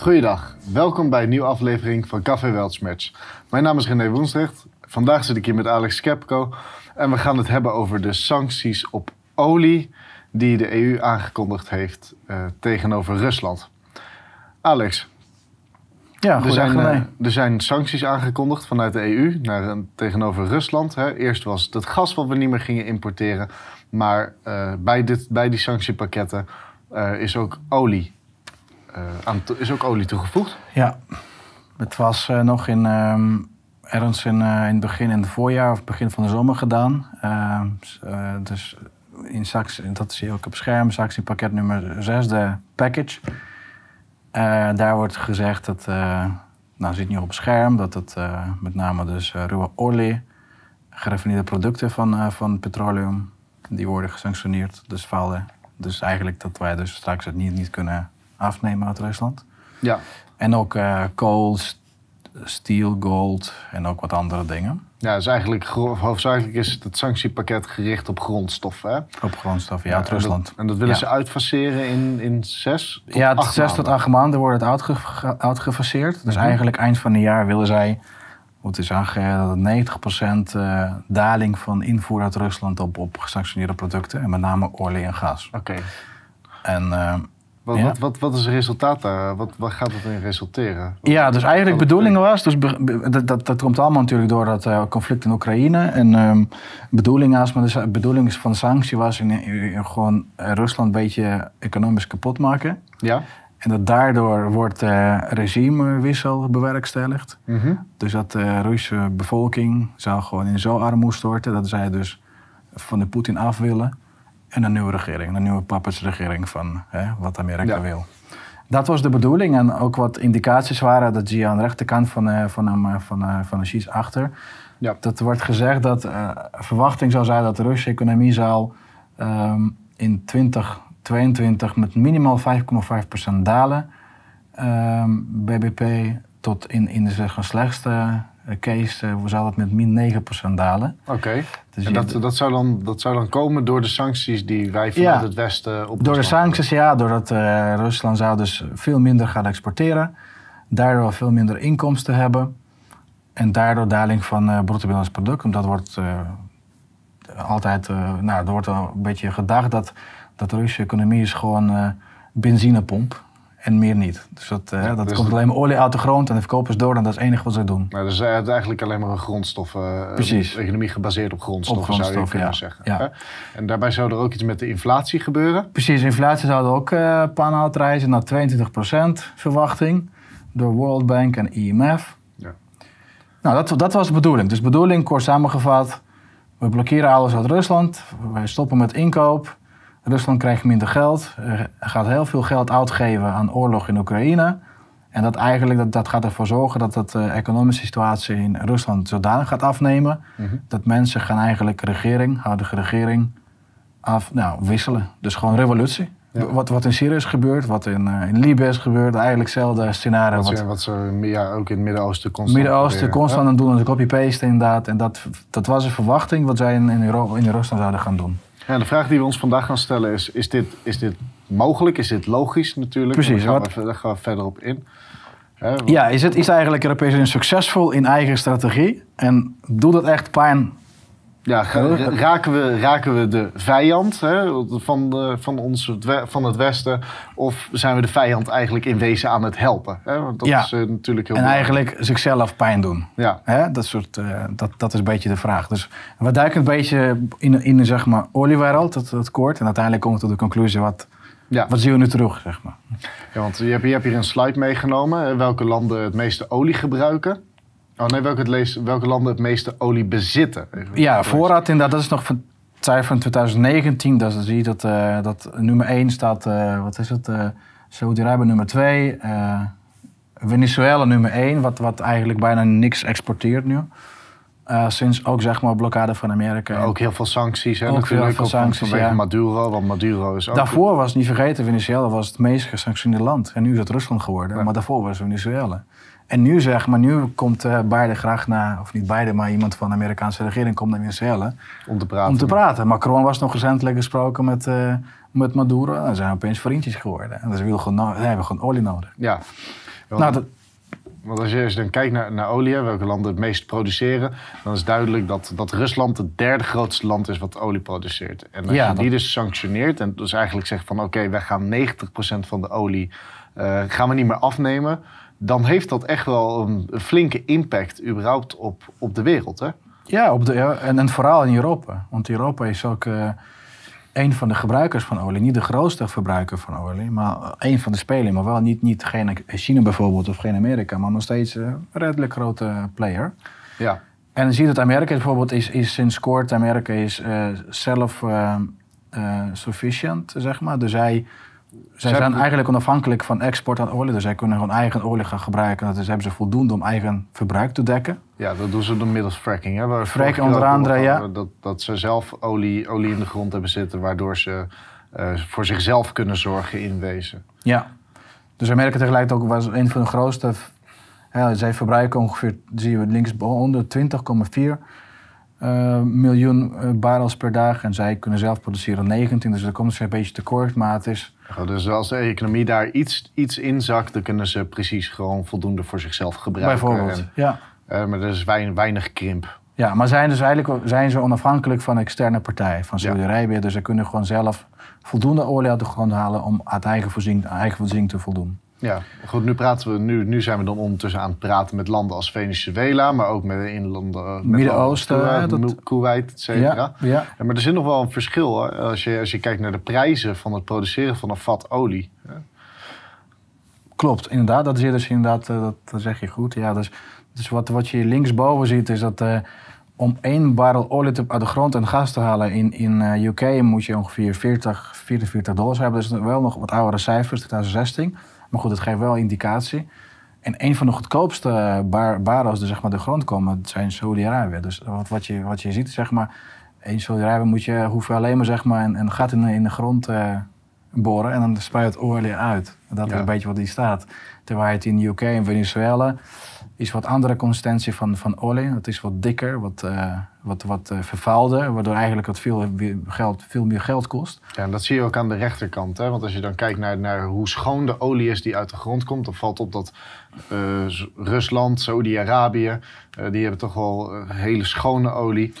Goeiedag, welkom bij een nieuwe aflevering van Café Weltschmerz. Mijn naam is René Woensrecht. Vandaag zit ik hier met Alex Skepko en we gaan het hebben over de sancties op olie die de EU aangekondigd heeft eh, tegenover Rusland. Alex, Ja, er zijn, eh, er zijn sancties aangekondigd vanuit de EU naar, tegenover Rusland. Hè. Eerst was het het gas wat we niet meer gingen importeren, maar eh, bij, dit, bij die sanctiepakketten is ook olie. Eh, is ook olie toegevoegd. Ja, het was eh, nog in, ehm, ergens in, eh, in het begin in het voorjaar of begin van de zomer gedaan. Ehm, eh, dus in sanctie, dat zie je ook op scherm, sanctiepakket nummer 6, de package. Daar wordt gezegd dat, eh nou ziet nu op scherm, dat het met name dus ruwe olie, geraffineerde producten van, van petroleum, die worden gesanctioneerd. Dus vallen. Dus eigenlijk dat wij dus straks het niet, niet kunnen afnemen uit Rusland. Ja, En ook eh kool, st- steel, gold en ook wat andere dingen. ja dus eigenlijk, hoofdzakelijk is het, sanctiepakket gericht op grondstoffen. Hè? Op grondstoffen, ja, uit dat- Rusland. En dat willen Ja. ze uitfaseren in, in zes tot Ja, acht zes tot acht maanden wordt het uitge uitgefaseerd. Dus Mhm. eigenlijk eind van het jaar willen zij, hoe het is aangegeven, dat het 90% eh, daling van invoer uit Rusland op, op gesanctioneerde producten. En met name olie en gas. Oké. En eh, Wat, Ja. wat, wat, wat is het resultaat daar? Wat, wat gaat het in resulteren? Ja, dus eigenlijk de bedoeling was, dus be- be- dat, dat, dat komt allemaal natuurlijk door dat eh, conflict in Oekraïne. En ehm bedoeling, was, maar de bedoeling van de sanctie was in, in- in gewoon eh, Rusland een beetje economisch kapot maken. Ja? En dat daardoor wordt eh regimewissel bewerkstelligd. Mhm. Dus dat de Russische bevolking zou gewoon in zo armoede storten dat zij dus van de Poetin af willen. En een nieuwe regering, een nieuwe puppetsregering van hè, wat Amerika Ja. wil. Dat was de bedoeling en ook wat indicaties waren, dat zie je aan de rechterkant van, eh, van, eh, van, eh, van de sheets achter. Ja. Dat wordt gezegd dat verwachting zou zijn dat de Russische economie zou ehm, in 2022 met minimaal 5,5% dalen. Ehm, BBP tot in, in de slechtste eh, case eh, zou dat met min 9% dalen. Oké. Dus en dat, dat, zou dan, dat zou dan komen door de sancties die wij vanuit Ja. het Westen op Door de sancties, ja, doordat eh, Rusland zou dus veel minder gaan exporteren. Daardoor veel minder inkomsten hebben. En daardoor daling van eh bruto binnenlands product. Omdat wordt eh, altijd, nou, er wordt een beetje gedacht dat, dat de Russische economie is gewoon benzinepomp. En meer niet. Dus dat, eh, Ja, dat dus komt alleen maar olie uit de grond en de verkopen is door. En dat is het enige wat ze doen. Nou, dus het is eigenlijk alleen maar een grondstoffen. eh, Precies. Een economie gebaseerd op grondstoffen, Op zou je kunnen zeggen. Ja. En daarbij zou er ook iets met de inflatie gebeuren. Precies, inflatie zou ook eh pan uitreizen naar 22% verwachting door World Bank en IMF. Ja. Nou, dat, dat was de bedoeling. Dus de bedoeling, kort samengevat, we blokkeren alles uit Rusland, wij stoppen met inkoop, Rusland krijgt minder geld, er gaat heel veel geld uitgeven aan oorlog in Oekraïne. En dat eigenlijk dat, dat gaat ervoor zorgen dat de economische situatie in Rusland zodanig gaat afnemen, Mhm. dat mensen gaan eigenlijk regering, huidige regering, af, nou, wisselen. Dus gewoon revolutie. Ja. Wat, wat in Syrië is gebeurd, wat in, eh, in Libië is gebeurd, eigenlijk hetzelfde scenario. Wat, Wat ze, wat ze ja, ook in het Midden-Oosten constant Midden-Oosten constant aan het doen, dus copy-paste inderdaad. En dat, dat was een verwachting wat zij in, in, Euro- in Rusland zouden gaan doen. Ja, de vraag die we ons vandaag gaan stellen is: is dit, is dit mogelijk? Is dit logisch natuurlijk? Precies, Daar gaan, wat- we, even- daar gaan we verder op in. Ja, is, het, is eigenlijk Unie succesvol in eigen strategie? En doet dat echt pijn? Ja, raken, we, raken we de vijand hè, van, de, van, ons, van het Westen? Of zijn we de vijand eigenlijk in wezen aan het helpen? Hè? Want dat Ja. is eh, natuurlijk heel En belangrijk. eigenlijk zichzelf pijn doen. Ja, Hè? Dat, soort, eh, dat, dat is een beetje de vraag. Dus we duiken een beetje in, in zeg maar, oliewereld, dat, dat kort. En uiteindelijk komen we tot de conclusie, wat, ja. wat zien we nu terug? Zeg maar. ja want je hebt, je hebt hier een slide meegenomen. hè, Welke landen het meeste olie gebruiken? Oh nee, welke, lees- welke landen het meeste olie bezitten? Even- Ja, voorraad inderdaad, dat is nog van het cijfer van 2019. Dus dan zie je dat, eh, dat nummer 1 staat, eh, wat is het, eh Saudi-Arabië nummer 2, eh, Venezuela nummer 1, wat, wat eigenlijk bijna niks exporteert nu. Sinds ook zeg maar blokkade van Amerika. Ja, ook heel veel sancties. Hè, Ook natuurlijk, heel veel ook sancties, vanwege ja. Maduro, want Maduro is ook... Daarvoor was niet vergeten, Venezuela was het meest gesanctioneerde land. En nu is het Rusland geworden, Ja. maar daarvoor was Venezuela. En nu zeg maar, nu komt Biden graag naar, of niet Biden, maar iemand van de Amerikaanse regering komt naar Venezuela om te praten. om te praten. Macron was nog recentelijk gesproken met, eh, met Maduro. En zijn opeens vriendjes geworden. En dus we, willen gewoon no- we hebben gewoon olie nodig. Ja. Want, Nou, dat, want als je, je dan kijkt naar, naar olie, welke landen het meest produceren, dan is duidelijk dat, dat Rusland het derde grootste land is wat olie produceert. En als Ja, je die dus sanctioneert en dus eigenlijk zegt van oké, wij gaan 90% van de olie eh, gaan we niet meer afnemen, dan heeft dat echt wel een, een flinke impact überhaupt op, op de wereld. Hè? Ja, op de, ja, en, en vooral in Europa. Want Europa is ook eh, een van de gebruikers van olie. Niet de grootste verbruiker van olie, maar een van de spelers. Maar wel niet, niet geen China bijvoorbeeld of geen Amerika, maar nog steeds eh, een redelijk grote player. Ja, En dan zie je dat Amerika bijvoorbeeld is, is sinds kort, Amerika is zelf eh, eh, sufficient, zeg maar. Dus zij, zij Zij- zijn eigenlijk onafhankelijk van export aan olie. Dus zij kunnen gewoon eigen olie gaan gebruiken. Dus hebben ze voldoende om eigen verbruik te dekken. ja, dat doen ze door middels fracking. Hè? Waar we Fracking onder andere, ja. Dat, dat ze zelf olie, olie in de grond hebben zitten, waardoor ze eh, voor zichzelf kunnen zorgen in wezen. Ja. Dus Amerika tegelijkertijd ook was een van de grootste. Ja, zij verbruiken ongeveer, zie je linksonder, 20,4 eh, miljoen eh, barrels per dag. En zij kunnen zelf produceren 19. Dus daar komen ze een beetje tekort. Maar het is. Dus als de economie daar iets, iets in zakt, dan kunnen ze precies gewoon voldoende voor zichzelf gebruiken. bijvoorbeeld. En, Ja. eh, maar er is weinig, weinig krimp. ja, maar zijn dus eigenlijk zijn ze onafhankelijk van externe partij, van Ja. Saudi-Arabië. Dus ze kunnen gewoon zelf voldoende olie uit de grond halen om uit eigen voorziening, eigen voorziening te voldoen. Ja, goed, nu, praten we, nu, nu zijn we dan ondertussen aan het praten met landen als Venezuela, maar ook met in landen. eh, Midden-Oosten, Kuwait, dat- Kuwait, et cetera. Ja, ja. Ja, maar er zit nog wel een verschil hè, als, je, als je kijkt naar de prijzen van het produceren van een vat olie. Klopt, inderdaad. Dat is dus inderdaad, eh, dat, dat zeg je goed. Ja, dus, dus wat, wat je linksboven ziet is dat eh, om één barrel olie te, uit de grond en gas te halen in, in UK moet je ongeveer 40, 44 dollars hebben. Dus wel nog wat oudere cijfers, 2016. Maar goed, het geeft wel indicatie. En een van de goedkoopste bar, barrels die zeg maar de grond komen, dat zijn Saudi-Arabië. Dus wat, wat, je, wat je ziet, zeg maar, in Saudi-Arabië moet je, hoef je alleen maar zeg maar, een, een gat in de, in de grond eh, boren en dan spuit olie uit. Dat is een beetje wat die staat. Terwijl het in UK en Venezuela is wat andere consistentie van, van olie. Het is wat dikker, wat, eh, wat, wat eh, vervuilder, waardoor eigenlijk het veel, meer geld, veel meer geld kost. Ja, en dat zie je ook aan de rechterkant. Hè? Want als je dan kijkt naar, naar hoe schoon de olie is die uit de grond komt, dan valt op dat eh, Rusland, Saudi-Arabië, die hebben toch wel hele schone olie.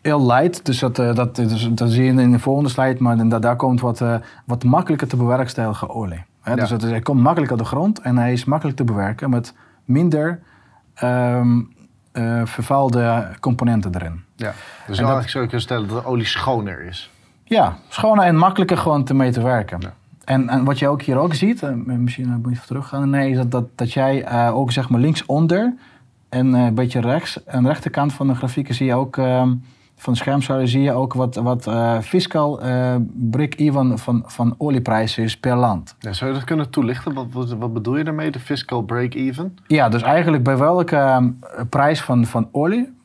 Heel light, dus dat, dat, dus, dat zie je in de volgende slide, maar da- daar komt wat, wat makkelijker te bewerkstelligen olie. Dus is, hij komt makkelijk uit de grond en hij is makkelijk te bewerken met minder eh, vervuilde componenten erin. Ja. Dus En dat- eigenlijk zou je kunnen stellen dat de olie schoner is. Ja, schoner en makkelijker gewoon te mee te werken. Ja. En, en wat je ook hier ook ziet, eh, misschien moet je even teruggaan, nee, is dat, dat, dat jij eh, ook zeg maar linksonder en een beetje rechts, aan de rechterkant van de grafieken zie je ook, ehm, van schermzouden zie je ook wat, wat eh, fiscal eh, break-even van, van olieprijzen is per land. Ja, zou je dat kunnen toelichten? Wat, wat, wat bedoel je daarmee, de fiscal break-even? Ja, dus eigenlijk bij welke ehm, prijs van, van olie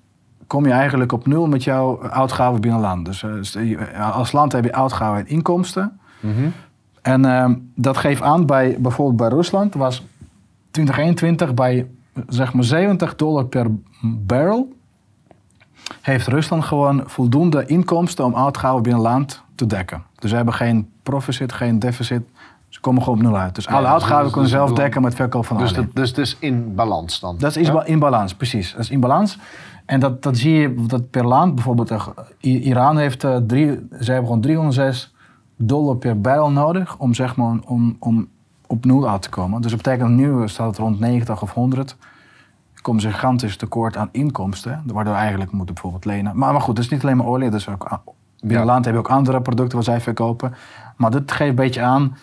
kom je eigenlijk op nul met jouw uitgaven binnen land. Dus eh, als land heb je uitgaven en inkomsten. En ehm, dat geeft aan bij bijvoorbeeld bij Rusland was 2021 bij zeg maar 70 dollar per barrel. Heeft Rusland gewoon voldoende inkomsten om uitgaven binnen land te dekken. Dus ze hebben geen profit, geen deficit. Ze komen gewoon op nul uit. Dus Ja, alle dus- uitgaven dus- kunnen dus zelf het dekken met verkoop van Dus, dat, dus het is in balans dan? Dat is Ja? in balans, precies. Dat is in balans. En dat, dat zie je dat per land. Bijvoorbeeld Iran heeft eh, drie, ze hebben gewoon 306 dollar per barrel nodig om, zeg maar, om, om op nul uit te komen. Dus dat betekent nu staat het rond 90 of 100. Komen ze gigantisch tekort aan inkomsten. Waardoor eigenlijk moeten bijvoorbeeld lenen. Maar, maar goed, het is niet alleen maar olie. Dus ook, a- binnen Ja. land heb je ook andere producten wat zij verkopen. Maar dit geeft een beetje aan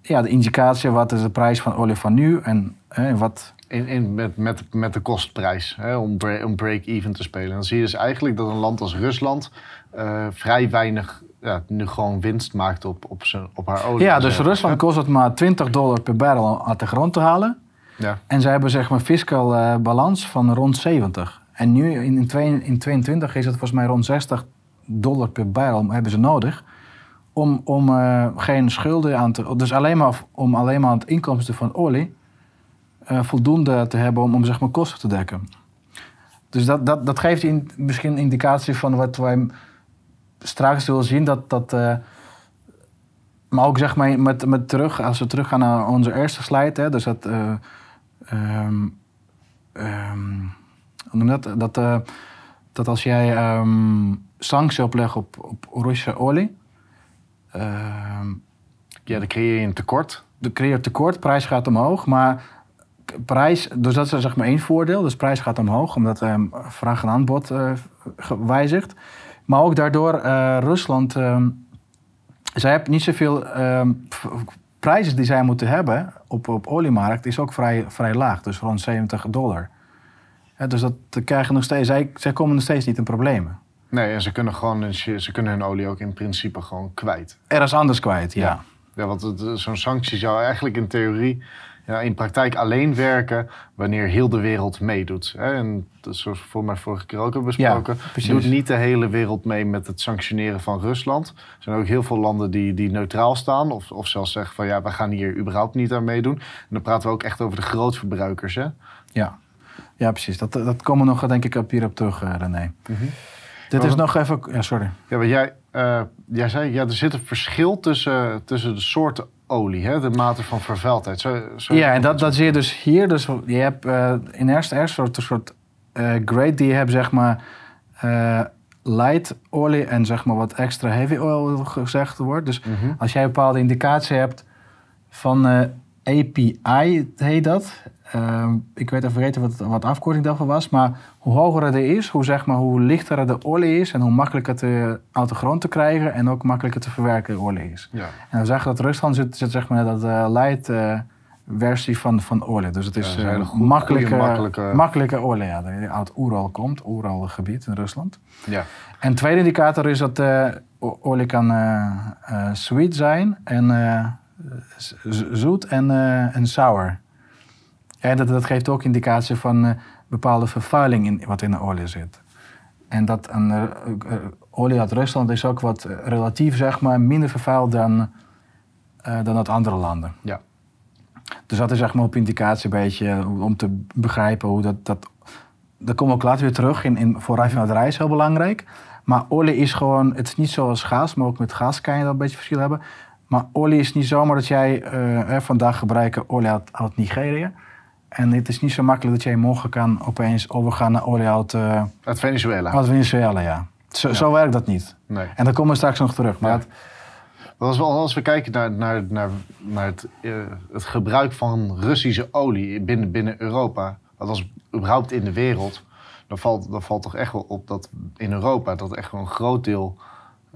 ja, de indicatie. Wat is de prijs van olie van nu? En eh, wat, In, in, met, met, met de kostprijs, hè, om, om break-even te spelen. Dan zie je dus eigenlijk dat een land als Rusland eh, vrij weinig ja, nu gewoon winst maakt op, op, zijn, op haar olie. Ja, dus Rusland kost het maar 20 dollar per barrel uit de grond te halen. Ja. En zij hebben zeg maar fiscaal eh, balans van rond 70. En nu in, in, twee- in 22 is het volgens mij rond 60 dollar per barrel hebben ze nodig. Om, om eh, geen schulden aan te... Dus alleen maar, om alleen maar het inkomsten van olie eh, voldoende te hebben om, om zeg maar kosten te dekken. Dus dat, dat, dat geeft in, misschien een indicatie van wat wij straks zullen zien. Dat, dat, maar ook zeg maar met, met terug, als we teruggaan naar onze eerste slide. Hè, dus dat, je dat? Dat, eh, dat als jij ehm sancties oplegt op, op Russische olie, Ja, dan creëer je een tekort. de creëert tekort, prijs gaat omhoog, maar prijs, dus dat is zeg maar één voordeel. Dus prijs gaat omhoog, omdat vraag en aanbod eh, gewijzigt. Maar ook daardoor eh, Rusland, zij hebben niet zoveel prijzen die zij moeten hebben op, op oliemarkt is ook vrij, vrij laag, dus rond 70 dollar. Ja, dus dat krijgen nog steeds, zij, zij komen nog steeds niet in problemen. Nee, en ze kunnen, gewoon, ze kunnen hun olie ook in principe gewoon kwijt. Ergens anders kwijt, ja. Ja. Ja, want zo'n sanctie zou eigenlijk in theorie, ja, in praktijk alleen werken wanneer heel de wereld meedoet. Hè? En dat is zoals we voor mij vorige keer ook hebben besproken, precies. doet niet de hele wereld mee met het sanctioneren van Rusland. Er zijn ook heel veel landen die, die neutraal staan of, of zelfs zeggen van ja, we gaan hier überhaupt niet aan meedoen. En dan praten we ook echt over de grootverbruikers. Hè? Ja, ja precies. Dat, dat komen we nog, denk ik, op hierop terug, eh, René. Dit Maar is nog even... Ja, sorry. Ja, jij, eh, jij zei, ja, er zit een verschil tussen, tussen de soorten olie, hè? de mate van vervuildheid. Zo, zo Ja, en dat, dat zie je dus hier. Dus je hebt eh, in eerste soort, een soort eh, grade die je hebt, zeg maar, eh, light olie en zeg maar wat extra heavy oil gezegd wordt. Dus Mhm. als jij een bepaalde indicatie hebt van API, heet dat. Ehm, ik weet even vergeten wat, wat de afkorting daarvan was. Maar hoe hoger het is, hoe, zeg maar, hoe lichter de olie is... en hoe makkelijker het uit de grond te krijgen... en ook makkelijker te verwerken olie is. Ja. En we zagen dat Rusland zit, zit zeg maar dat eh, light eh, versie van, van olie. Dus het Ja, is een eh, hele goe- makkelijke, makkelijke- makkelijke olie ja, die uit Oeral komt. Oeral gebied in Rusland. Ja. En de tweede indicator is dat olie kan sweet zijn en zoet en, en sour. En dat, dat geeft ook indicatie van eh, bepaalde vervuiling in, wat in de olie zit. En dat een eh, eh, olie uit Rusland is ook wat relatief zeg maar, minder vervuild dan, dan uit andere landen. Ja. Dus dat is zeg maar op indicatie een beetje om te begrijpen hoe dat... dat daar komen we ook later weer terug. In, in, voor raffinaderij is heel belangrijk. Maar olie is gewoon... Het is niet zoals gas, maar ook met gas kan je dat een beetje verschil hebben. Maar olie is niet zomaar dat jij... vandaag gebruiken olie uit, uit Nigeria. En het is niet zo makkelijk dat jij morgen kan opeens overgaan naar olie uit, eh, Uit Venezuela. uit Venezuela. Ja. Zo, zo werkt dat niet. Nee. En daar komen we straks nog terug. Maar Ja. het- Als we, als we kijken naar, naar, naar, naar het, eh, het gebruik van Russische olie binnen, binnen Europa, althans überhaupt in de wereld, dan valt, dan valt toch echt wel op dat in Europa dat echt wel een groot deel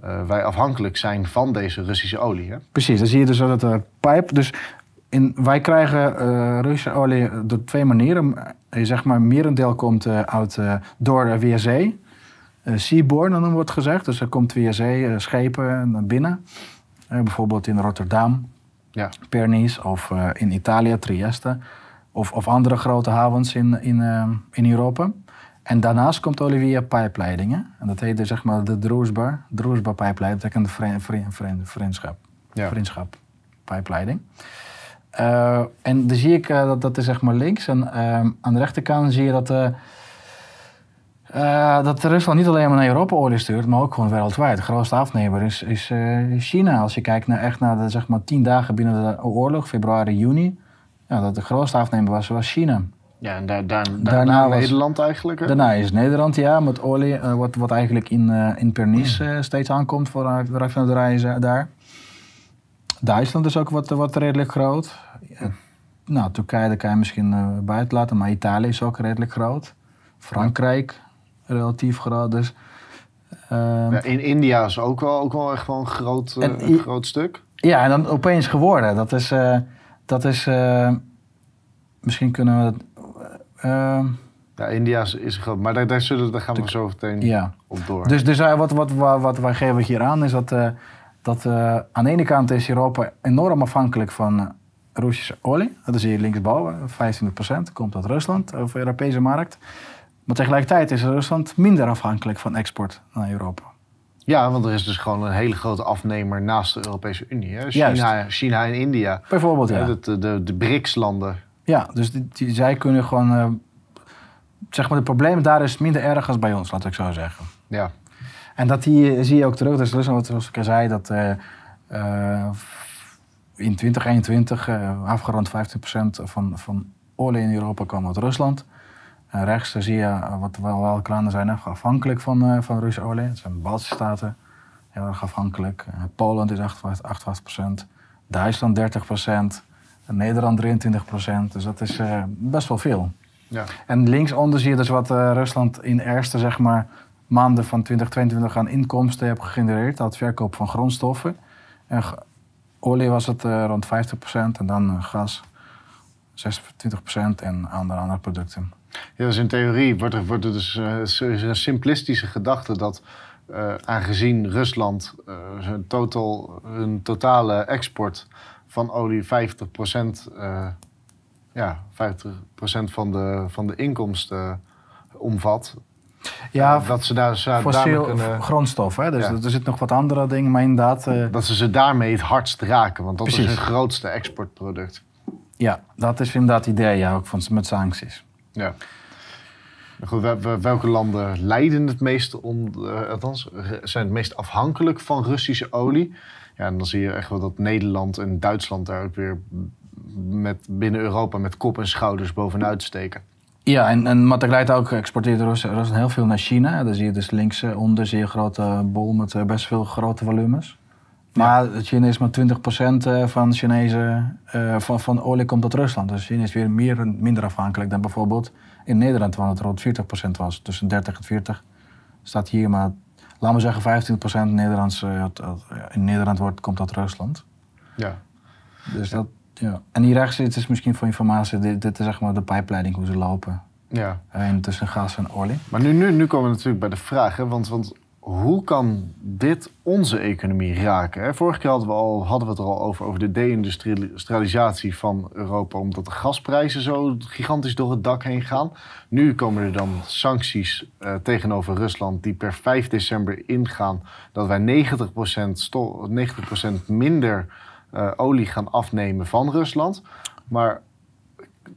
eh, wij afhankelijk zijn van deze Russische olie. Hè? Precies, dan zie je dus dat de pijp. Dus in, wij krijgen eh Russische olie door twee manieren. Eh, zeg maar, merendeel komt eh, uit, eh, door zee. Eh, seaborne, dan wordt gezegd. Dus er komt via zee schepen naar binnen. Bijvoorbeeld in Rotterdam, Ja. Pernice of in Italië, Trieste. Of, of andere grote havens in, in, in Europa. En daarnaast komt olie via pijpleidingen. En dat heet dus, zeg maar de Druzhba. Druzhba pijpleiding, dat betekent vri- vri- vri- vriendschap Ja. vriendschap, pijpleiding. Eh, en dan zie ik, eh, dat, dat is zeg maar links. En ehm, aan de rechterkant zie je dat, eh, dat Rusland niet alleen maar naar Europa olie stuurt, maar ook gewoon wereldwijd. De grootste afnemer is, is China. Als je kijkt naar, echt naar de zeg maar, tien dagen binnen de oorlog, februari, juni. Ja, dat de grootste afnemer was, was China. Ja, en daar, daar, daarna, Daarna was- Nederland eigenlijk. hè? Daarna is Nederland, ja, met olie, eh, wat, wat eigenlijk in, eh in Pernice eh, steeds aankomt voor de raffinaderijen daar. Duitsland is ook wat, wat redelijk groot. Eh, nou, Turkije, daar kan je misschien eh, buiten laten, maar Italië is ook redelijk groot. Frankrijk, relatief groot. Dus, eh, Ja, in India is ook wel, ook wel echt wel een groot, eh, En een i- groot stuk. ja, en dan opeens geworden. Dat is, eh, dat is eh, misschien kunnen we dat. eh, Ja, India is, is groot, maar daar, daar, zullen, daar gaan we zo meteen ja. op door. Dus, dus eh, wat, wat, wat, wat wij geven hier aan is dat, eh, dat eh, aan de ene kant is Europa enorm afhankelijk van eh, Russische olie. Dat zie je linksboven, 25% komt uit Rusland, over de Europese markt. Maar tegelijkertijd is Rusland minder afhankelijk van export naar Europa. Ja, want er is dus gewoon een hele grote afnemer naast de Europese Unie. Hè? China, China en India. Bijvoorbeeld, ja. De, de, de BRICS-landen. Ja, dus die, die- zij kunnen gewoon... eh, zeg maar, de problemen daar is minder erg als bij ons, laat ik zo zeggen. Ja. En dat die, zie je ook terug. Dus Rusland, zoals ik al zei, dat eh, in 2021 eh afgerond 15% van, van olie in Europa komt uit Rusland. En rechts daar zie je eh, wat wel, wel kranen zijn hè, afhankelijk van, eh, van Russische olie. Dat zijn Baltische staten, heel erg afhankelijk. Polen is 88 procent, Duitsland 30 procent, Nederland 23 procent. Dus dat is uh, best wel veel. Ja. En linksonder zie je dus wat uh, Rusland in de eerste zeg maar, maanden van 2022 aan inkomsten heeft gegenereerd uit verkoop van grondstoffen. En olie was het uh, rond 50% en dan gas 26% en andere, andere producten. Ja, dus in theorie wordt er, wordt er dus uh, een simplistische gedachte dat aangezien Rusland uh, zijn total, hun totale export van olie 50%, ja, 50 van de, van de inkomsten omvat. Ja, dat ze daar ze fossiel kunnen... grondstof. Hè? Dus ja. er zit nog wat andere dingen, maar inderdaad... Dat ze ze daarmee het hardst raken, want dat Precies. is hun grootste exportproduct. Ja, dat is inderdaad het idee ja, ook van, met sancties. Ja. Goed, welke landen lijden het meest om, uh, althans, zijn het meest afhankelijk van Russische olie? Ja, en dan zie je echt wel dat Nederland en Duitsland daar ook weer met, binnen Europa met kop en schouders bovenuit steken. Ja, en, en maar tegelijkertijd ook exporteert Rusland heel veel naar China. Daar zie je dus links onder zeer grote bol met best veel grote volumes. Maar ja. China is maar 20% van Chinese uh, van, van olie komt uit Rusland. Dus China is weer meer, minder afhankelijk dan bijvoorbeeld in Nederland, waar het rond 40% was. Tussen 30 en 40 staat hier maar, laten we zeggen 25% Nederlands, uh, in Nederland wordt, komt uit Rusland. Ja. Dus dat, ja. En hier rechts, het is misschien voor informatie, dit, dit is zeg maar de pijpleiding hoe ze lopen. Ja. En tussen gas en olie. Maar nu, nu, nu komen we natuurlijk bij de vraag, hè, want, want hoe kan dit onze economie raken? Vorige keer hadden we, al, hadden we het er al over, over de deindustrialisatie van Europa, omdat de gasprijzen zo gigantisch door het dak heen gaan. Nu komen er dan sancties uh, tegenover Rusland die per 5 december ingaan, dat wij 90%, 90 minder uh, olie gaan afnemen van Rusland. Maar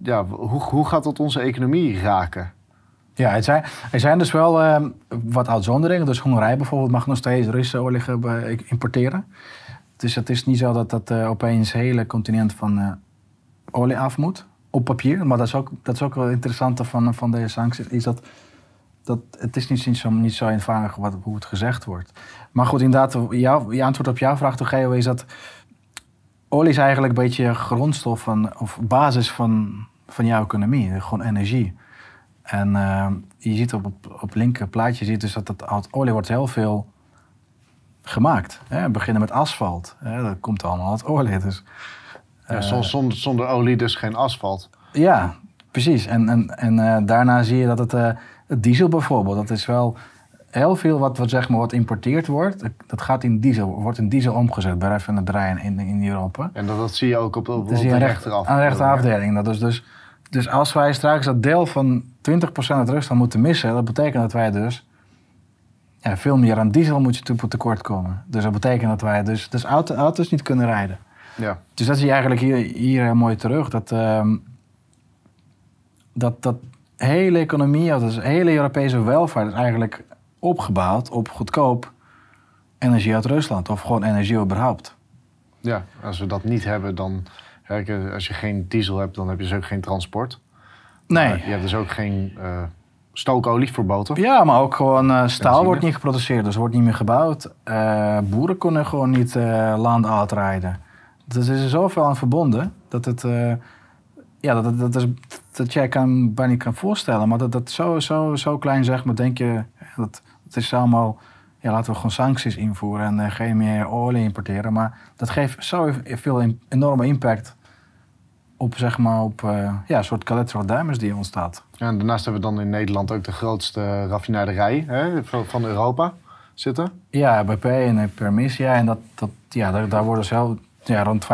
ja, hoe, hoe gaat dat onze economie raken? Ja, er zijn, er zijn dus wel uh, wat uitzonderingen. Dus Hongarije bijvoorbeeld mag nog steeds Russische olie importeren. Dus het is niet zo dat dat uh, opeens het hele continent van uh, olie af moet. Op papier. Maar dat is ook, dat is ook wel interessant van, van deze sancties. Is dat, dat het is niet, zo, niet zo eenvoudig wat, hoe het gezegd wordt. Maar goed, inderdaad, jouw, je antwoord op jouw vraag te geven is dat... Olie is eigenlijk een beetje grondstof van, of basis van, van jouw economie. Gewoon energie. En uh, je ziet op, op, op linker plaatje ziet dus dat het uit olie wordt heel veel gemaakt. Hè? We beginnen met asfalt. Hè? Dat komt allemaal uit olie. Dus, uh, ja, zonder, zonder, olie dus geen asfalt. Ja, precies. En, en, en uh, daarna zie je dat het, het, diesel bijvoorbeeld, dat is wel heel veel wat, wat, zeg maar, wat importeerd wordt, dat gaat in diesel, wordt in diesel omgezet bij raffinaderij in, in Europa. En dat, dat zie je ook op, op, op de rechterafdeling. Aan de rechterafdeling. Dat is dus, dus als wij straks dat deel van 20% uit Rusland moeten missen, dat betekent dat wij dus ja, veel meer aan diesel moeten tekort komen. Dus dat betekent dat wij dus, dus auto, auto's niet kunnen rijden. Ja. Dus dat zie je eigenlijk hier, hier mooi terug. Dat, uh, dat, dat hele economie, dus hele Europese welvaart is eigenlijk opgebouwd op goedkoop energie uit Rusland. Of gewoon energie überhaupt. Ja, als we dat niet hebben, dan... Als je geen diesel hebt, dan heb je dus ook geen transport. Nee. je hebt dus ook geen uh, stookolie voor boter. Ja, maar ook gewoon uh, staal wordt niet geproduceerd, dus wordt niet meer gebouwd. Uh, boeren kunnen gewoon niet land uitrijden. Dus er is zoveel aan verbonden dat het. ja, dat, dat, dat, is, dat jij kan, bijna niet kan voorstellen. Maar dat, dat zo, zo, zo klein zeg maar, denk je. Dat, het is allemaal. Ja, laten we gewoon sancties invoeren en geen meer olie importeren. Maar dat geeft zoveel enorme impact op, zeg maar, op uh, ja, een soort collateral damage die ontstaat. Ja, en daarnaast hebben we dan in Nederland ook de grootste raffinaderij hè, van Europa zitten. Ja, BP en Permissia. En dat, dat, ja, daar, daar worden zelf ja, rond 25%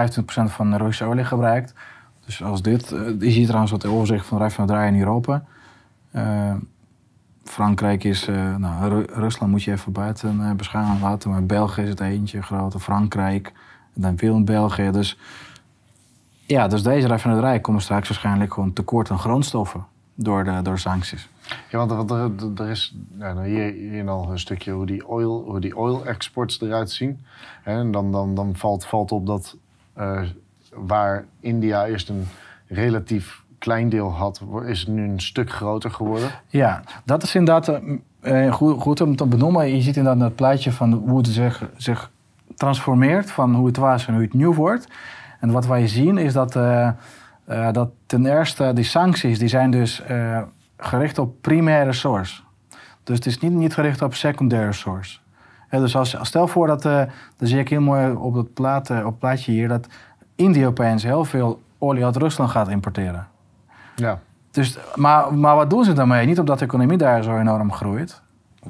van de Russische olie gebruikt. Dus als dit, je ziet trouwens wat de overzicht van de raffinaderij in Europa. Uh, Frankrijk is, nou, Rusland moet je even buiten beschouwen laten, maar België is het eentje grote, Frankrijk, en dan veel in België. Dus ja, dus deze raffinaderij komen straks waarschijnlijk gewoon tekort aan grondstoffen door de, door sancties. Ja, want, er, is nou, hier, al een stukje hoe die oil, hoe die oil exports eruit zien. En dan, dan, dan valt, valt op dat uh, waar India eerst een relatief klein deel had, is het nu een stuk groter geworden. Ja, dat is inderdaad eh, eh, goed, goed om te benoemen. Je ziet inderdaad het plaatje van hoe het zich, zich transformeert, van hoe het was en hoe het nieuw wordt. En wat wij zien is dat, eh, dat ten eerste die sancties, die zijn dus gericht op primaire source. Dus het is niet, niet gericht op secundaire source. Dus als, stel voor dat, dan zie ik heel mooi op eh, op plaatje hier, dat India opeens heel veel olie uit Rusland gaat importeren. Ja. Dus, maar, maar wat doen ze daarmee? Niet omdat de economie daar zo enorm groeit.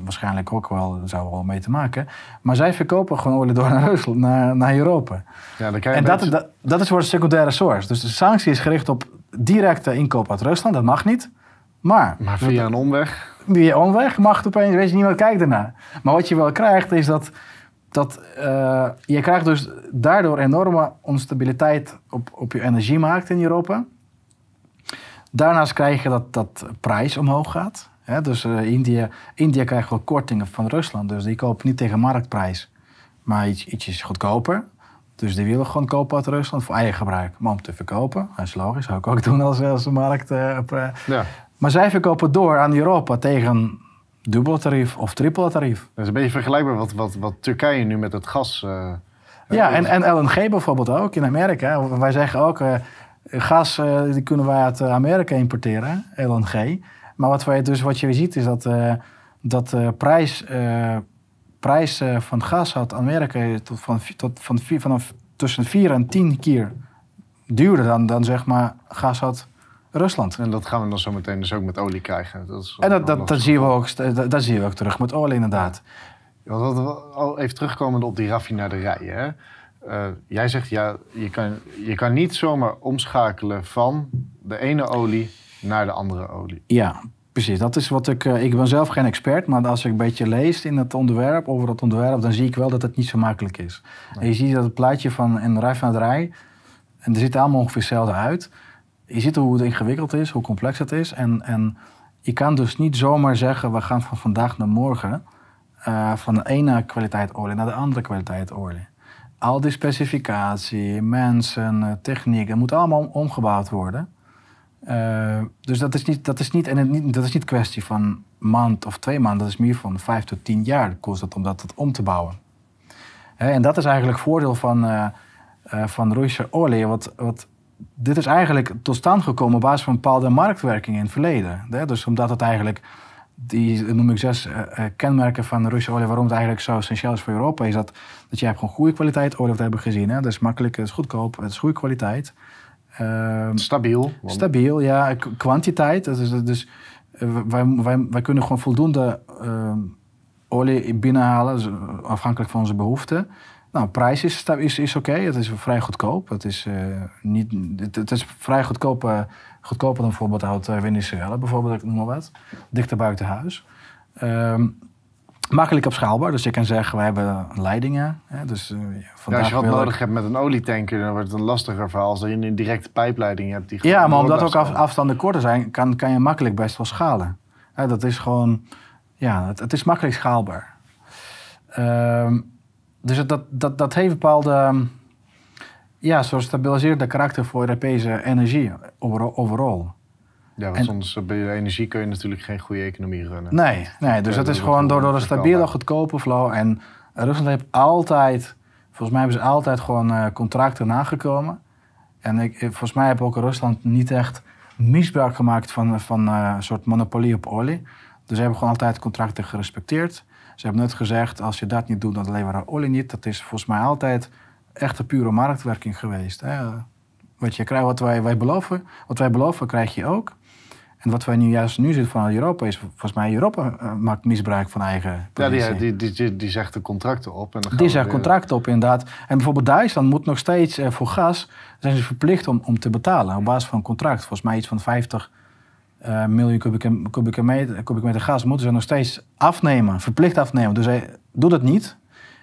Waarschijnlijk ook wel, daar zou wel mee te maken. Maar zij verkopen gewoon olie door naar Rusland, naar, naar Europa. ja dan krijg je En dat, beetje- dat, dat is voor de secundaire source. Dus de sanctie is gericht op directe inkoop uit Rusland. Dat mag niet. Maar, Maar via een omweg. via omweg mag het opeens, weet je, niemand kijkt ernaar. Maar wat je wel krijgt is dat, dat eh, je krijgt dus daardoor enorme onstabiliteit op, op je energiemarkt in Europa. Daarnaast krijg je dat, dat prijs omhoog gaat. Hè, dus eh, India, India krijgt wel kortingen van Rusland. Dus die kopen niet tegen marktprijs, maar iets, ietsjes goedkoper. Dus die willen gewoon kopen uit Rusland voor eigen gebruik. Maar om te verkopen, dat is logisch, zou ik ook doen als, als de markt... eh, eh, Ja. maar zij verkopen door aan Europa tegen dubbele tarief of triple tarief. Dat is een beetje vergelijkbaar wat, wat, wat Turkije nu met het gas... Ja, en, en LNG bijvoorbeeld ook in Amerika. Wij zeggen ook, gas eh, die kunnen wij uit eh, Amerika importeren, LNG. Maar wat, wij dus, wat je ziet is dat, eh dat de prijs, eh, prijs eh, van gas uit Amerika tot van, tot van, vanaf tussen 4 en 10 keer duurder dan, dan zeg maar gas uit Rusland. En dat gaan we dan zo meteen dus ook met olie krijgen. Dat is En dat, dat, dat, zien we ook, dat, dat zien we ook terug met olie inderdaad. Ja, al even terugkomend op die raffinaderijen. Hè? Eh, jij zegt, ja, je kan, je kan niet zomaar omschakelen van de ene olie naar de andere olie. Ja, precies. Dat is wat ik. eh, ik ben zelf geen expert, maar als ik een beetje lees in het onderwerp, over het onderwerp, dan zie ik wel dat het niet zo makkelijk is. En je ziet dat het plaatje van een raffinaderij, en er ziet allemaal ongeveer hetzelfde uit. Je ziet hoe het ingewikkeld is, hoe complex het is. En, en je kan dus niet zomaar zeggen, we gaan van vandaag naar morgen eh, van de ene kwaliteit olie naar de andere kwaliteit olie. Al die specificatie, mensen, eh, techniek, dat moet allemaal omgebouwd worden. Eh, dus dat is niet, dat is niet, en het dat is niet kwestie van maand of twee maanden. Dat is meer van vijf tot tien jaar kost het om dat om te bouwen. En dat is eigenlijk het voordeel van, eh van Russische olie. Wat, wat, dit is eigenlijk tot stand gekomen op basis van bepaalde marktwerking in het verleden. Dus omdat het eigenlijk, die noem ik zes kenmerken van Russische olie, waarom het eigenlijk zo essentieel is voor Europa, is dat, dat je hebt gewoon goede kwaliteit olie, we hebben gezien. Hè? Dat is makkelijk, het is goedkoop, het is goede kwaliteit. Ehm, Stabiel. want- Stabiel, ja. K- Kwantiteit. Dat is, dus wij, wij, wij kunnen gewoon voldoende ehm, olie binnenhalen, dus, eh, afhankelijk van onze behoeften. Nou, prijs is, is, is oké. Het is vrij goedkoop. Het is, eh, niet, het, het is vrij goedkoop, goedkoper dan bijvoorbeeld uit Venezuela, bijvoorbeeld, ik noem maar wat. Dichter buiten huis. Ehm, makkelijk opschaalbaar. Dus je kan zeggen, we hebben leidingen. Hè, dus, Ja, vandaag als je wat ik- nodig hebt met een olietanker, dan wordt het een lastiger verhaal als je een directe pijpleiding hebt. Die Ja, maar omdat ook af, afstanden korter zijn, kan, kan je makkelijk best wel schalen. Hè, dat is gewoon, ja, het, het is makkelijk schaalbaar. Ehm, dus dat, dat, dat heeft bepaalde, ja, zo'n stabiliserende karakter voor Europese energie overal. Ja, want en- zonder stabiele energie kun je natuurlijk geen goede economie runnen. Nee, nee dus Ja, dat is gewoon door, door een stabiele, goedkope flow. En Rusland heeft altijd, volgens mij hebben ze altijd gewoon eh, contracten nagekomen. En ik, volgens mij heeft ook Rusland niet echt misbruik gemaakt van, van eh, een soort monopolie op olie. Dus ze hebben gewoon altijd contracten gerespecteerd. Ze hebben net gezegd, als je dat niet doet, dan leveren we olie niet. Dat is volgens mij altijd echt een pure marktwerking geweest. Hè. Wat, je krijgt, wat, wij, wij beloven, wat wij beloven, krijg je ook. En wat wij nu juist nu zien vanuit Europa is, volgens mij Europa eh, maakt misbruik van eigen Ja, die, die, die, die zegt de contracten op. En dan Die zegt contracten op, inderdaad. En bijvoorbeeld Duitsland moet nog steeds eh, voor gas... zijn ze verplicht om, om te betalen op basis van een contract. Volgens mij iets van 50 eh, miljoen kubieke, kubieke, meter, kubieke meter gas... moeten ze nog steeds afnemen, verplicht afnemen. Dus hij doet het niet,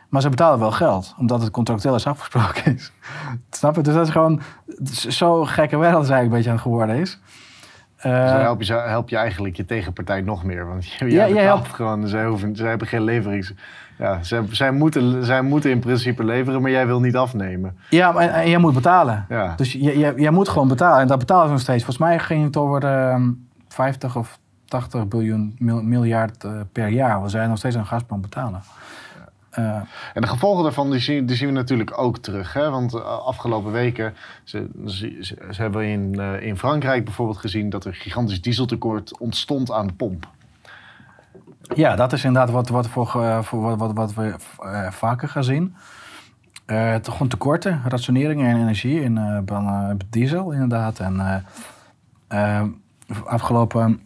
maar ze betalen wel geld. Omdat het contractueel is afgesproken is. Snap je? Dus dat is gewoon... Zo gekke wereld eigenlijk een beetje aan het geworden is. Dus dan help je, help je eigenlijk je tegenpartij nog meer. Want je, Ja, jij jij helpt- gewoon. Zij, hoeven, zij hebben geen leverings, Ja, zij, zij, moeten, zij moeten in principe leveren, maar jij wil niet afnemen. Ja, maar, en jij moet betalen. Ja. Dus je- je- jij moet gewoon betalen. En dat betalen ze nog steeds. Volgens mij ging het over ehm 50 of 80 biljoen mil- miljard eh, per jaar. We zijn nog steeds aan Gazprom betalen. Eh, En de gevolgen daarvan die zien, die zien we natuurlijk ook terug. Hè? Want uh, afgelopen weken ze, ze, ze- ze hebben in, uh, in Frankrijk bijvoorbeeld gezien dat er gigantisch dieseltekort ontstond aan de pomp. ja, dat is inderdaad wat, wat, voor, ge- voor wat, wat, wat we eh, vaker gaan zien. Eh, toch gewoon tekorten, rationeringen en energie in eh, eh, diesel inderdaad. En eh, eh, afgelopen,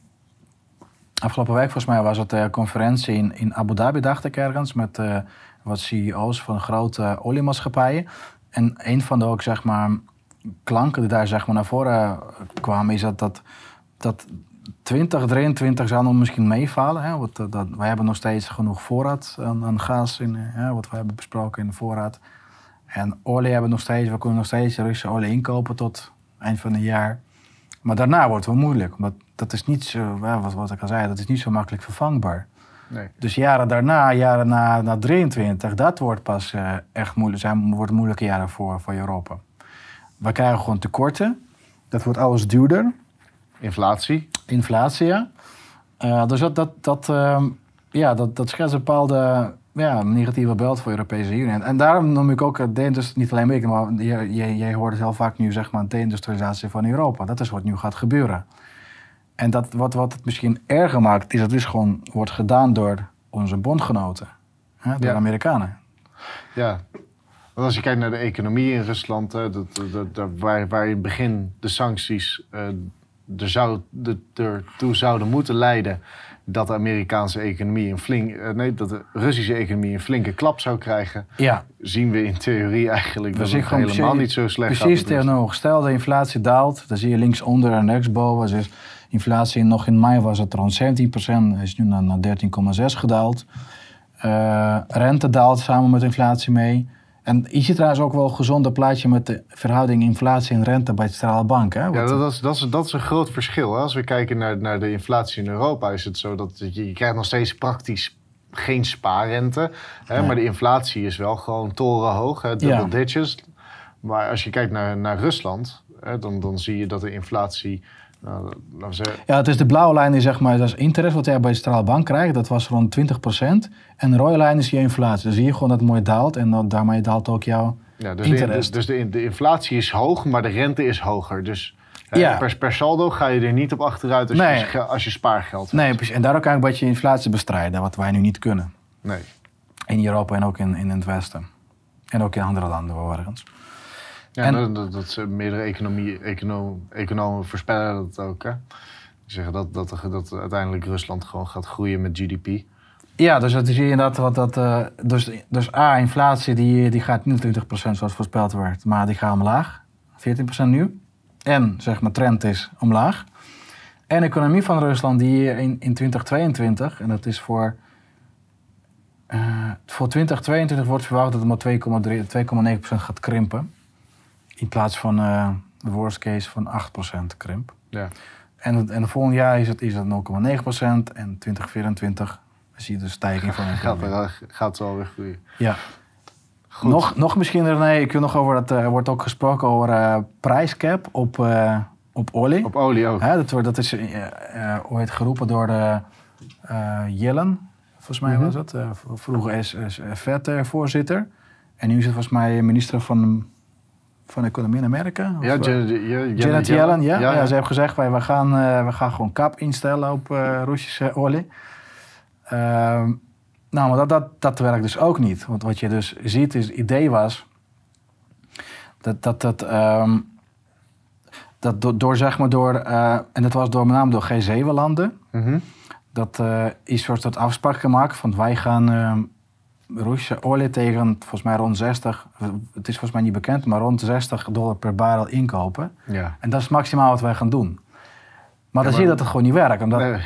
afgelopen week volgens mij was het een conferentie in, in Abu Dhabi, dacht ik ergens, met eh, wat CEO's van grote oliemaatschappijen. En een van de ook, zeg maar, klanken die daar zeg maar, naar voren kwamen, is dat, dat, dat 2023 zou nog misschien meevallen. Hè? Want, eh, dat, wij hebben nog steeds genoeg voorraad aan, aan gas, in, eh, wat we hebben besproken in de voorraad. En olie hebben we nog steeds, we kunnen nog steeds Russische olie inkopen tot eind van het jaar. Maar daarna wordt het wel moeilijk, omdat dat is niet zo, wat, wat ik al zei, dat is niet zo makkelijk vervangbaar. Nee. Dus jaren daarna, jaren na, na 23, dat wordt pas eh, echt moeilijk, zijn, wordt moeilijke jaren voor, voor Europa. We krijgen gewoon tekorten, dat wordt alles duurder, Inflatie. inflatie. ja. Eh, dus dat, dat, dat, ehm, ja, dat, dat schetst bepaalde ja, negatieve beeld voor de Europese Unie. En, daarom noem ik ook de industrie, niet alleen ik, maar jij, jij, hoort het heel vaak nu, zeg maar, deindustrialisatie van Europa. Dat is wat nu gaat gebeuren. En dat, wat, wat het misschien erger maakt, is dat het dus gewoon wordt gedaan door onze bondgenoten. Hè, door Ja. de Amerikanen. Ja. Want als je kijkt naar de economie in Rusland, hè, dat, dat, dat- waar, waar in het begin de sancties eh, er zou, de, ertoe zouden moeten leiden dat de Amerikaanse economie een flink, eh, nee, dat de Russische economie een flinke klap zou krijgen, Ja, zien we in theorie eigenlijk dat het helemaal precies- niet zo slecht. Precies met Rusland. tegenovergestelde. Inflatie daalt. Dan zie je linksonder en rechtsboven. Dus inflatie nog in mei was het rond 17%. is nu naar, naar 13,6 gedaald. Eh, rente daalt samen met inflatie mee. En je ziet trouwens ook wel een gezonde plaatje met de verhouding inflatie en rente bij de centrale bank. Hè? Ja, Wat- dat, is, dat, is, dat is een groot verschil. Hè? Als we kijken naar, naar de inflatie in Europa, is het zo dat je, je krijgt nog steeds praktisch geen spaarrente. Hè? Maar de inflatie is wel gewoon torenhoog, hè? double Ja. digits. Maar als je kijkt naar, naar Rusland, hè, dan, dan zie je dat de inflatie. Nou, zeggen, Ja, het is de blauwe lijn die zeg maar, dat is interest wat jij bij de centrale bank krijgt. Dat was rond 20%. En de rode lijn is je inflatie. Zie je gewoon dat het mooi daalt. En dan, daarmee daalt ook jouw ja, dus de, Interest. dus de, de inflatie is hoog, maar de rente is hoger. Dus hè, Ja. per, per saldo ga je er niet op achteruit als, Nee. je, als je spaargeld Nee, hebt. precies. En daar ook eigenlijk een beetje inflatie bestrijden, wat wij nu niet kunnen. Nee. In Europa en ook in, in het Westen. En ook in andere landen overigens. Ja, En- dat, dat, dat meerdere economie, econo, economen voorspellen dat ook. Hè? Die zeggen dat, dat, dat uiteindelijk Rusland gewoon gaat groeien met GDP. Ja, dus dat zie je inderdaad wat dat. eh, dus, dus A, inflatie die, die gaat niet 20% zoals voorspeld werd, maar die gaat omlaag. 14% nu. En zeg maar, trend is omlaag. En de economie van Rusland die in, in 2022, en dat is voor. eh, voor 2022 wordt verwacht dat het maar 2,3 2,9% gaat krimpen. In plaats van eh, de worst case van 8% krimp. Ja. En, en het volgende jaar is het, is het 0,9% en 2024 zie je de stijging van de Gaat, wel, gaat wel weer groeien. Ja. Goed. Nog, nog misschien, René, ik wil nog over dat, eh, er wordt ook gesproken over eh, prijscap op, op olie. Op olie ook. Hè, dat, wordt, dat is ooit geroepen door de, Yellen, volgens mij Mhm. was het. v- vroeger is, is VET-voorzitter. En nu is het volgens mij minister van, van Economie in Amerika. Ja, eh, Jan- Jan- Jan- Janet Yellen, ja. ja, ja, Ze heeft gezegd, wij, we, gaan, eh, we gaan gewoon kap instellen op eh Russische olie. Ehm, nou, maar dat, dat, dat werkt dus ook niet. Want wat je dus ziet, is het idee was... dat dat, dat, ehm, dat door, door, zeg maar, door... en dat was door, met name door G7-landen... Mhm. dat eh is soort dat afspraak gemaakt van wij gaan ehm Russische olie tegen volgens mij rond 60, het is volgens mij niet bekend, maar rond 60 dollar per barrel inkopen. ja. En dat is maximaal wat wij gaan doen. Maar dan maar- zie je dat het gewoon niet werkt. Omdat Nee.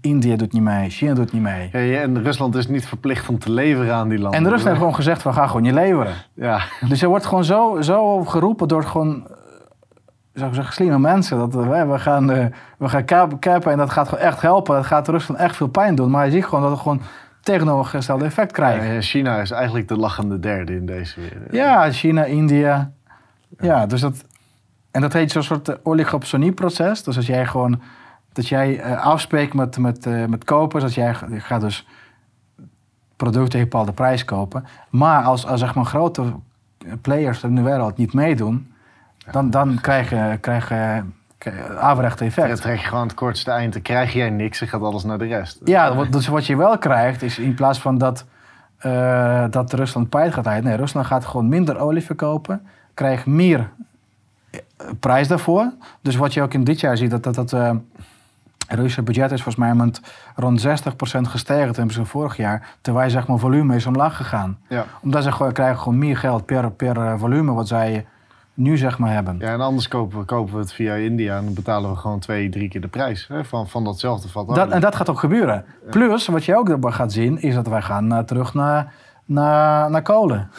India doet niet mee, China doet niet mee. Ja, ja, en Rusland is niet verplicht om te leveren aan die landen. En Russen hebben gewoon gezegd, we gaan gewoon niet leveren. Ja, Dus er wordt gewoon zo, zo geroepen door gewoon, eh, zou ik zeggen, slimme mensen. Dat eh, wij, we gaan, eh, we gaan en dat gaat gewoon echt helpen. Dat gaat Rusland echt veel pijn doen. Maar je ziet gewoon dat het gewoon tegenovergestelde effect krijgen. Ja, China is eigenlijk de lachende derde in deze wereld. Ja, China, India. Ja, dus dat. En dat heet zo'n soort eh, oligoposonieproces. Dus als jij gewoon. Dat jij eh, afspreekt met, met, eh, met kopers. Dat jij gaat dus producten tegen een bepaalde prijs kopen. Maar als, als zeg maar grote players in de wereld niet meedoen. Dan, dan krijg je, averechte Dan effect. trek je gewoon het kortste eind. Dan krijg jij niks en gaat alles naar de rest. Ja, dus wat je wel krijgt is in plaats van dat, eh, dat Rusland pijt gaat uit. Nee, Rusland gaat gewoon minder olie verkopen. Krijgt meer eh, prijs daarvoor. Dus wat je ook in dit jaar ziet, dat dat, dat eh, het Russische budget is volgens mij met rond 60% gestegen ten opzichte van vorig jaar. Terwijl zeg maar volume is omlaag gegaan. Ja. Omdat ze gewoon, krijgen gewoon meer geld per, per volume wat zij nu zeg maar hebben. Ja, en anders kopen we, kopen we het via India en dan betalen we gewoon twee, drie keer de prijs hè, van, van datzelfde vat Dat, en dat gaat ook gebeuren. Plus, wat je ook gaat zien, is dat wij gaan eh, terug naar, naar, naar kolen.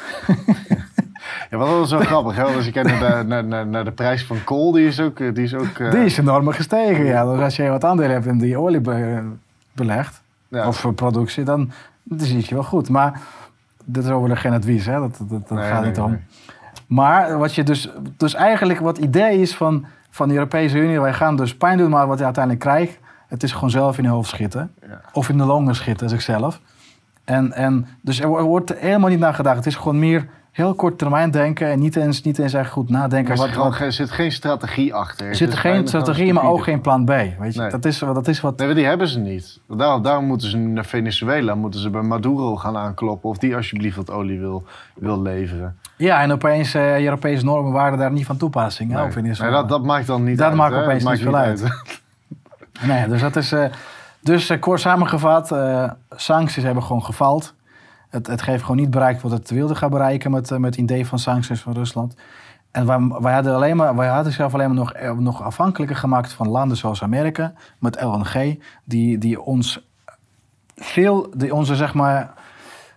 Ja, wat was zo grappig, hè? als je kijkt naar de, naar, naar, de prijs van kool, die is ook... eh, Die is ook eh, Die is enorm gestegen, ja. Dus als je wat aandelen hebt in die olie be- belegd, ja. of voor productie, dan, dan zie je wel goed. Maar dit is overigens geen advies, hè. Dat, dat, dat Nee, gaat nee, niet om. nee. Maar wat je dus, dus eigenlijk wat idee is van, van de Europese Unie, wij gaan dus pijn doen, maar wat je uiteindelijk krijgt, het is gewoon zelf in je hoofd schieten. Ja. Of in de longen schieten, zichzelf. En, en, dus er wo- er wordt helemaal niet nagedacht. Het is gewoon meer heel kort termijn denken en niet eens, niet eens echt goed nadenken. Er Wat, zit, wat, geen- er zit geen strategie achter. er zit geen strategie, maar ook geen plan B. Weet je? Nee. Dat, is, dat is wat... Nee, die hebben ze niet. Daarom, daarom moeten ze naar Venezuela, moeten ze bij Maduro gaan aankloppen of die alsjeblieft wat olie wil, wil leveren. Ja, en opeens uh, Europese normen waren daar niet van toepassing. hè, Nee. op Venezuela. Nee, dat, dat maakt dan niet Dat uit. maakt hè? opeens Dat niet veel maakt uit. Nee, dus dat is. eh, dus eh, kort samengevat, eh, sancties hebben gewoon gefaald. Het, heeft gewoon niet bereikt wat het wilde gaan bereiken met, eh, met het idee van sancties van Rusland. En wij, hadden, alleen maar, wij hadden zichzelf alleen maar nog, eh, nog afhankelijker gemaakt van landen zoals Amerika met LNG, die, die ons veel, die onze zeg maar,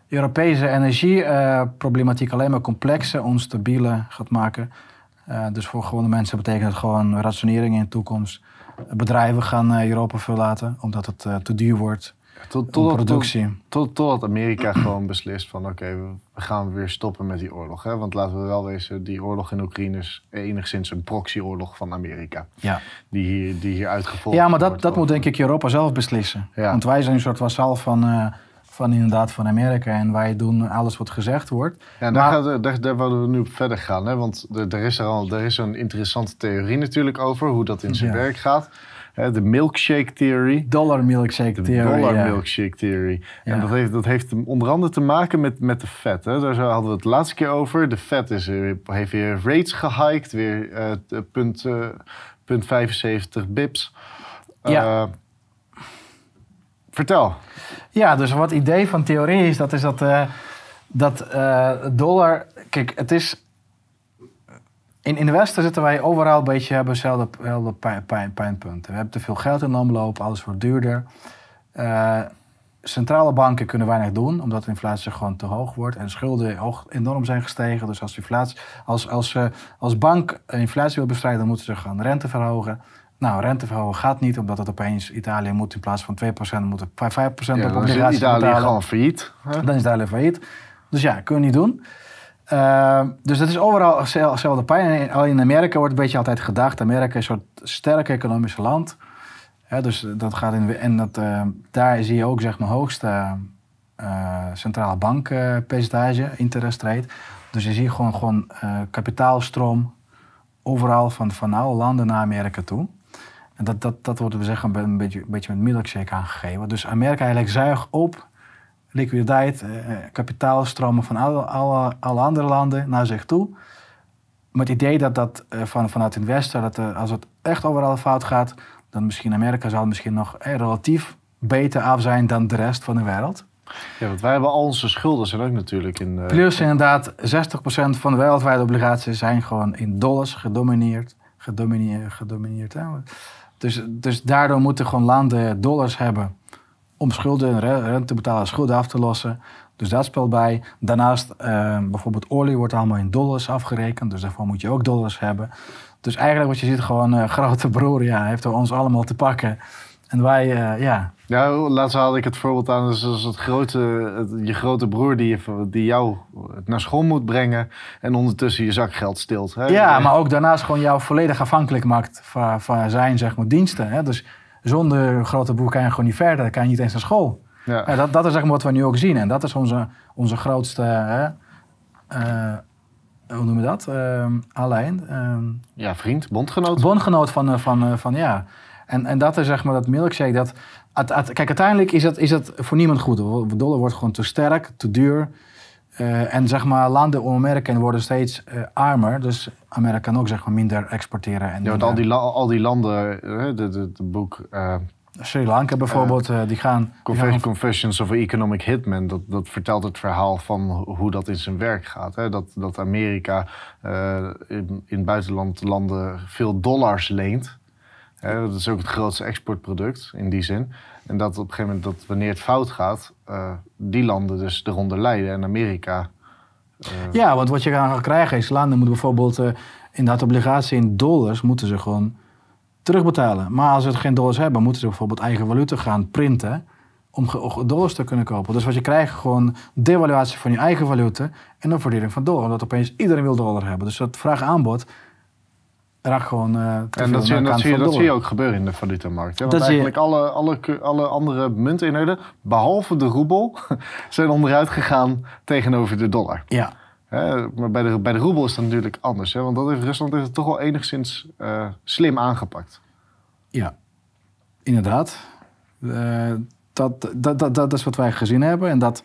Europese energieproblematiek alleen maar complexer, onstabieler gaat maken. Eh, dus voor gewone mensen betekent het gewoon rationering in de toekomst. Bedrijven gaan eh, Europa verlaten omdat het eh, te duur wordt. Tot, Tot, productie. tot, totdat Amerika gewoon beslist van oké, we we gaan weer stoppen met die oorlog. Hè? Want laten we wel wezen, die oorlog in Oekraïne is enigszins een proxyoorlog van Amerika. Ja, Die hier, die hier uitgevolgd ja maar dat, wordt dat moet denk ik Europa zelf beslissen. Ja. Want wij zijn een soort vasal van, eh, van inderdaad van Amerika. En wij doen alles wat gezegd wordt. Ja, daar, Maar- gaat, daar, daar willen we nu op verder gaan. Hè? Want er, er is er al er is een interessante theorie natuurlijk over hoe dat in zijn Ja. werk gaat. De milkshake theory. Dollar milkshake De theory. dollar ja. milkshake theory. Ja. En dat heeft, dat heeft onder andere te maken met, met de vet. Hè? Daar hadden we het laatste keer over. De vet is, heeft weer rates gehiked. Weer t- punt, eh, punt 75 bips. Ja. Eh, vertel. Ja, dus wat het idee van theorie is, dat is dat, dat dollar... Kijk, het is... In, in de Westen zitten wij overal een beetje, hebben dezelfde pijn, pijn, pijnpunten. We hebben te veel geld in de omloop, alles wordt duurder. Eh, centrale banken kunnen weinig doen, omdat de inflatie gewoon te hoog wordt. En schulden hoog, enorm zijn gestegen. Dus als, inflatie, als, als, eh, als bank inflatie wil bestrijden, dan moeten ze gaan rente verhogen. Nou, rente verhogen gaat niet, omdat het opeens Italië moet in plaats van 2% moet het 5% Ja, op dan is obligaties Italië betalen. gewoon failliet. hè? Dan is Italië failliet. Dus ja, kunnen we niet doen. Uh, dus dat is overal zel- hetzelfde pijn. Alleen in Amerika wordt een beetje altijd gedacht. Amerika is een soort sterk economisch land. Dus dat gaat in, en dat, uh, daar zie je ook zeg maar hoogste uh, centrale bankpercentage, interest rate. Dus je ziet gewoon, gewoon uh, kapitaalstroom overal van, van alle landen naar Amerika toe. En dat, dat, dat wordt we zeggen een beetje, een beetje met milkshake aangegeven. Dus Amerika eigenlijk zuigt op liquiditeit, eh, kapitaalstromen van alle, alle, alle andere landen naar zich toe. Met het idee dat dat eh, van, vanuit investor, dat eh, als het echt overal fout gaat, dan misschien Amerika zal misschien nog eh, relatief beter af zijn dan de rest van de wereld. Ja, want wij hebben al onze schulden zijn ook natuurlijk in... Uh, Plus inderdaad, 60% van de wereldwijde obligaties zijn gewoon in dollars gedomineerd. Gedomineerd, gedomineerd hè? Dus, dus daardoor moeten gewoon landen dollars hebben om schulden en rente te betalen, schulden af te lossen. Dus dat speelt bij. Daarnaast, uh, bijvoorbeeld olie wordt allemaal in dollars afgerekend. Dus daarvoor moet je ook dollars hebben. Dus eigenlijk wat je ziet, gewoon uh, grote broer, ja, heeft ons allemaal te pakken. En wij, eh, ja, Ja, laatst haalde ik het voorbeeld aan. Dus als het grote, het- je grote broer die, je, die jou naar school moet brengen. En ondertussen je zakgeld stilt. Hè? ja, maar ook daarnaast gewoon jou volledig afhankelijk maakt van, van zijn zeg maar, diensten. Hè? Dus zonder grote broer kan je gewoon niet verder, dan kan je niet eens naar school. Ja. Ja, dat, dat is zeg maar wat we nu ook zien. En dat is onze, onze grootste, hè, eh, hoe noemen we dat? Alain, ehm, Ja, vriend, bondgenoot. bondgenoot van, van, van ja. En, en dat is zeg maar dat milkshake. Dat, kijk, uiteindelijk is dat, is dat voor niemand goed. Dollar wordt gewoon te sterk, te duur. Eh, en zeg maar, landen om Amerika worden steeds eh, armer. Dus Amerika kan ook zeg maar minder exporteren. En Ja, want al die, la- al die landen, hè, de, de, de boek eh, Sri Lanka bijvoorbeeld, eh, die gaan... die Confession- gaan- Confessions of an Economic Hitman, dat, dat vertelt het verhaal van ho- hoe dat in zijn werk gaat. Hè? Dat, dat Amerika eh, in, in buitenland landen veel dollars leent. Dat is ook het grootste exportproduct in die zin. En dat op een gegeven moment, dat wanneer het fout gaat, eh, die landen dus eronder lijden. En Amerika. eh, Ja, want wat je gaat krijgen is, landen moeten bijvoorbeeld eh inderdaad obligatie in dollars moeten ze gewoon terugbetalen. Maar als ze geen dollars hebben, moeten ze bijvoorbeeld eigen valuta gaan printen om dollars te kunnen kopen. Dus wat je krijgt, gewoon devaluatie van je eigen valuta en een verdeling van dollar. Omdat opeens iedereen wil dollar hebben. Dus dat vraag-aanbod raakt gewoon eh te En dat zie, dat, zie je, van dat zie je dollar. ook gebeuren in de valutamarkt. Hè? Want Dat zie je- eigenlijk alle, alle, alle andere munteenheden, behalve de roebel, zijn onderuit gegaan tegenover de dollar. Ja, Hè, maar bij de, bij de roebel is dat natuurlijk anders. Hè? Want dat heeft, Rusland heeft het toch wel enigszins eh, slim aangepakt. Ja, inderdaad. Eh, dat, dat, dat, dat is wat wij gezien hebben. En dat,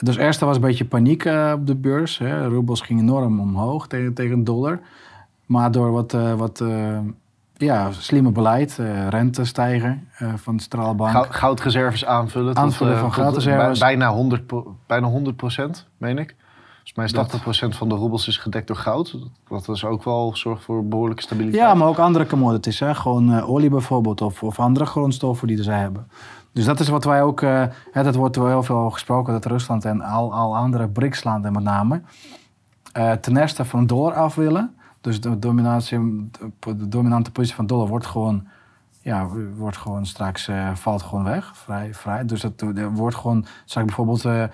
dus eerst was een beetje paniek op de beurs. Hè. Roebels ging enorm omhoog tegen, tegen de dollar. Maar door wat, eh, wat eh, ja, slimme beleid, eh rente stijgen van de centrale Gou- bank. goudreserves aanvullen. Aanvullen tot, van goudreserves. bij- bijna 100, pro- bijna 100 procent, meen ik. Volgens mij is Dat- 80 procent van de roebels is gedekt door goud. Wat dus ook wel zorgt voor behoorlijke stabiliteit. Ja, maar ook andere commodities. Hè? Gewoon olie bijvoorbeeld of, of andere grondstoffen die zij hebben. Dus dat is wat wij ook... hè, dat wordt wel heel veel gesproken dat Rusland en al, al andere BRICS-landen met name... ten eerste van dollar af willen. Dus de, dominatie, de, dominante positie van dollar wordt gewoon... Ja, wordt gewoon straks eh, valt gewoon weg, vrij, vrij. Dus dat er wordt gewoon, straks bijvoorbeeld, eh,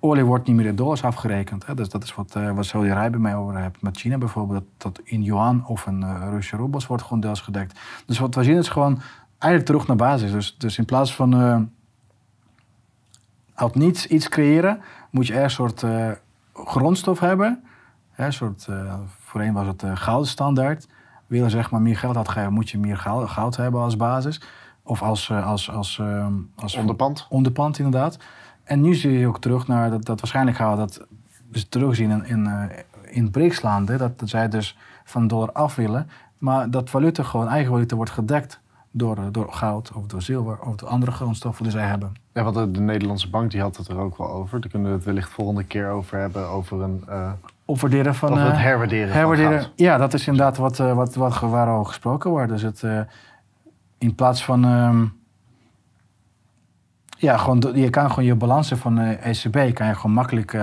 olie wordt niet meer in dollars afgerekend. Hè? Dus dat is wat, eh wat Saudi-Arabië mee over heeft. Met China bijvoorbeeld, dat, in yuan of in eh Russische roebels wordt gewoon deels gedekt. Dus wat we zien is gewoon eigenlijk terug naar basis. Dus, dus in plaats van eh uit niets iets creëren, moet je eerst een soort eh, grondstof hebben. Hè, een soort, eh, voorheen was het eh gouden standaard. Wil je zeg maar meer geld uitgeven, moet je meer goud, goud hebben als basis. Of als, eh, als, als, eh, als Onderpand. onderpand inderdaad. En nu zie je ook terug naar dat, dat waarschijnlijk gaan we dat dus terugzien in, in, in BRICS-landen. Dat, dat zij dus van de dollar af willen. Maar dat valuta gewoon, eigen valuta wordt gedekt door, door goud of door zilver of door andere grondstoffen die zij hebben. Ja, want de, de Nederlandse bank die had het er ook wel over. Daar kunnen we het wellicht volgende keer over hebben. Over, een, Opwaarderen van... over het eh, herwaarderen, herwaarderen. van goud. Ja, dat is inderdaad wat, eh, wat, wat waarover gesproken wordt. Dus het, eh, in plaats van... ehm, ja, gewoon, je kan gewoon je balansen van eh ECB kan je gewoon makkelijk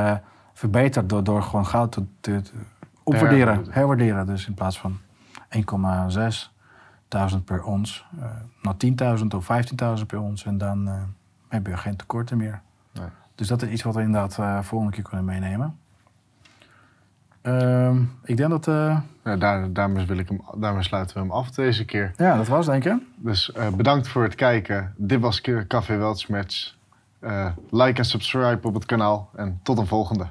verbeteren door, door gewoon goud te, te, te opwaarderen, herwaarderen. Dus in plaats van 1,6 per ons eh, naar 10.000 of 15.000 per ons. En dan eh, heb je geen tekorten meer. Nee. Dus dat is iets wat we inderdaad volgende keer kunnen meenemen. Ehm, ik denk dat... eh, Ja, daar, daarmee, wil ik hem, daarmee sluiten we hem af deze keer. ja, dat was denk ik. Dus eh, bedankt voor het kijken. Dit was Café Weltschmerz. Eh like en subscribe op het kanaal. En tot een volgende.